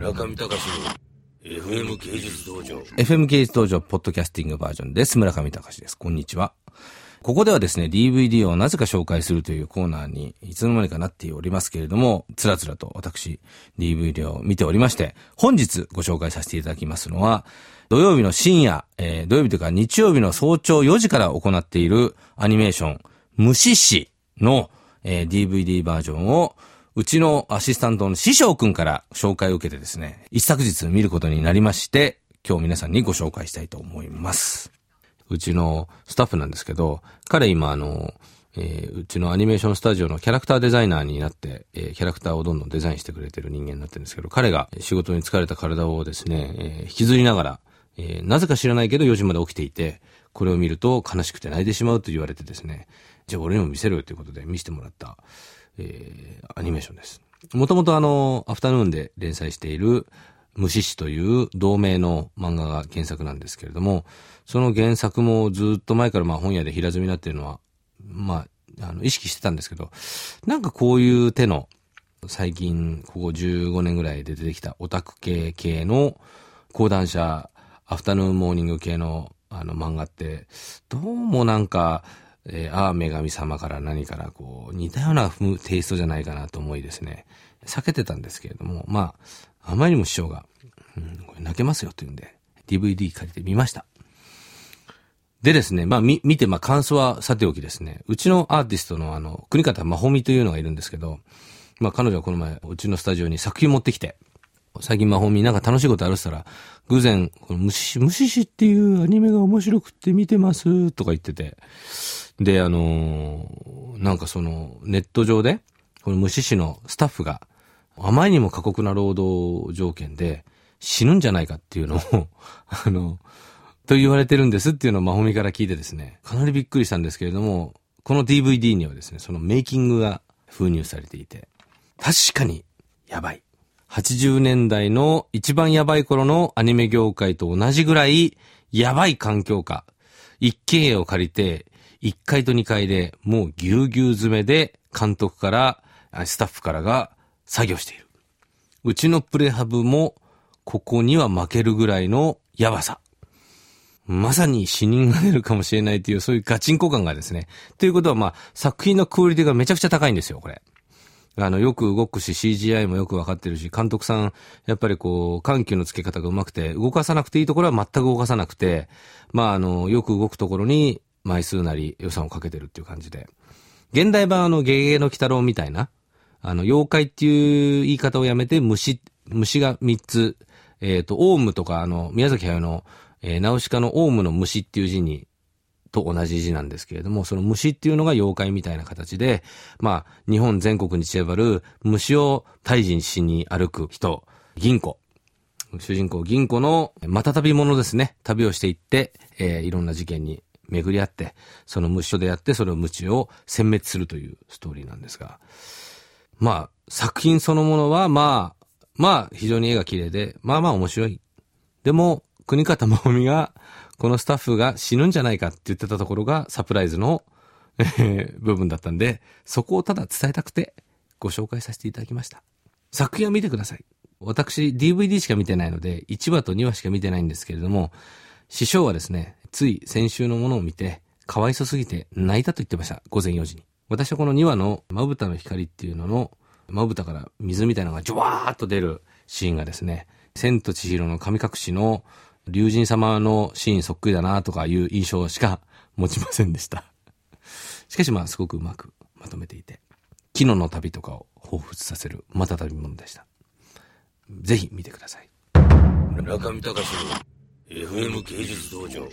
村上隆の FM 芸術道場。FM 芸術道場ポッドキャスティングバージョンです。村上隆です。こんにちは。ここではですね、DVD をなぜか紹介するというコーナーにいつの間にかなっておりますけれども、つらつらと私、DVD を見ておりまして、本日ご紹介させていただきますのは、土曜日の深夜、えー土曜日というか日曜日の早朝4時から行っているアニメーション、虫師の、えー DVD バージョンを、うちのアシスタントの師匠くんから紹介を受けてですね、一昨日見ることになりまして、今日皆さんにご紹介したいと思います。うちのスタッフなんですけど、彼今あの、えーうちのアニメーションスタジオのキャラクターデザイナーになって、えーキャラクターをどんどんデザインしてくれてる人間になってるんですけど、彼が仕事に疲れた体をですね、えー引きずりながら、えーなぜか知らないけど4時まで起きていて、これを見ると悲しくて泣いてしまうと言われてですね、じゃあ俺にも見せろよということで見せてもらった、えーアニメーションです。もともとあの、アフタヌーンで連載している、虫師という同名の漫画が原作なんですけれども、その原作もずっと前からまあ本屋で平積みになっているのは、まあ、あの、意識してたんですけど、なんかこういう手の、最近、ここ15年ぐらいで出てきたオタク系系の講談社、アフタヌーンモーニング系のあの漫画って、どうもなんか、えー、ああ、女神様から何からこう、似たようなテイストじゃないかなと思いですね、避けてたんですけれども、まあ、あまりにも師匠が、うん、これ泣けますよというんで、DVD 借りてみました。でですね、まあ、み、見て、まあ、感想はさておきですね、うちのアーティストのあの、国方まほみというのがいるんですけど、まあ、彼女はこの前、うちのスタジオに作品持ってきて、最近まほみなんか楽しいことあるって言ったら、偶然、この虫師、虫師っていうアニメが面白くって見てますとか言ってて、で、あのーなんかその、ネット上で、この虫師のスタッフが、あまりにも過酷な労働条件で、死ぬんじゃないかっていうのを、あの、と言われてるんですっていうのをまほみから聞いてですね、かなりびっくりしたんですけれども、この DVD にはですね、そのメイキングが封入されていて、確かに、やばい。80年代の一番やばい頃のアニメ業界と同じぐらい、やばい環境下。一軒家を借りて、1階と2階でもうぎゅうぎゅう詰めで監督から、スタッフからが作業している。うちのプレハブも、ここには負けるぐらいのやばさ。まさに死人が出るかもしれないという、そういうガチンコ感がですね。ということは、まあ、作品のクオリティがめちゃくちゃ高いんですよ、これ。あの、よく動くし、CGI もよくわかってるし、監督さん、やっぱりこう、緩急の付け方がうまくて、動かさなくていいところは全く動かさなくて、まあ、あの、よく動くところに、枚数なり予算をかけてるっていう感じで。現代版あの、ゲゲゲの鬼太郎みたいな、あの、妖怪っていう言い方をやめて、虫、虫が3つ、えっ、と、オウムとか、あの、宮崎駿の、えー、ナウシカのオウムの虫っていう字に、と同じ字なんですけれども、その虫っていうのが妖怪みたいな形で、まあ、日本全国に散らばる虫を退治しに歩く人、銀行。主人公銀行のまた旅者ですね。旅をしていって、えーいろんな事件に巡り合って、その虫と出会って、その虫を殲滅するというストーリーなんですが、まあ、作品そのものは、まあ、まあ、非常に絵が綺麗で、まあまあ面白い。でも、国方真美が、このスタッフが死ぬんじゃないかって言ってたところがサプライズの、えー部分だったんで、そこをただ伝えたくてご紹介させていただきました。作品は見てください。私、DVD しか見てないので、1話と2話しか見てないんですけれども、師匠はですね、つい先週のものを見て、かわいそすぎて泣いたと言ってました。午前4時に。私はこの2話のまぶたの光っていうのの、まぶたから水みたいなのがジョワーっと出るシーンがですね、千と千尋の神隠しの竜神様のシーンそっくりだなとかいう印象しか持ちませんでした。しかしまあすごくうまくまとめていて、木野の旅とかを彷彿させるまた旅物でした。ぜひ見てください。村上隆 FM 芸術道場。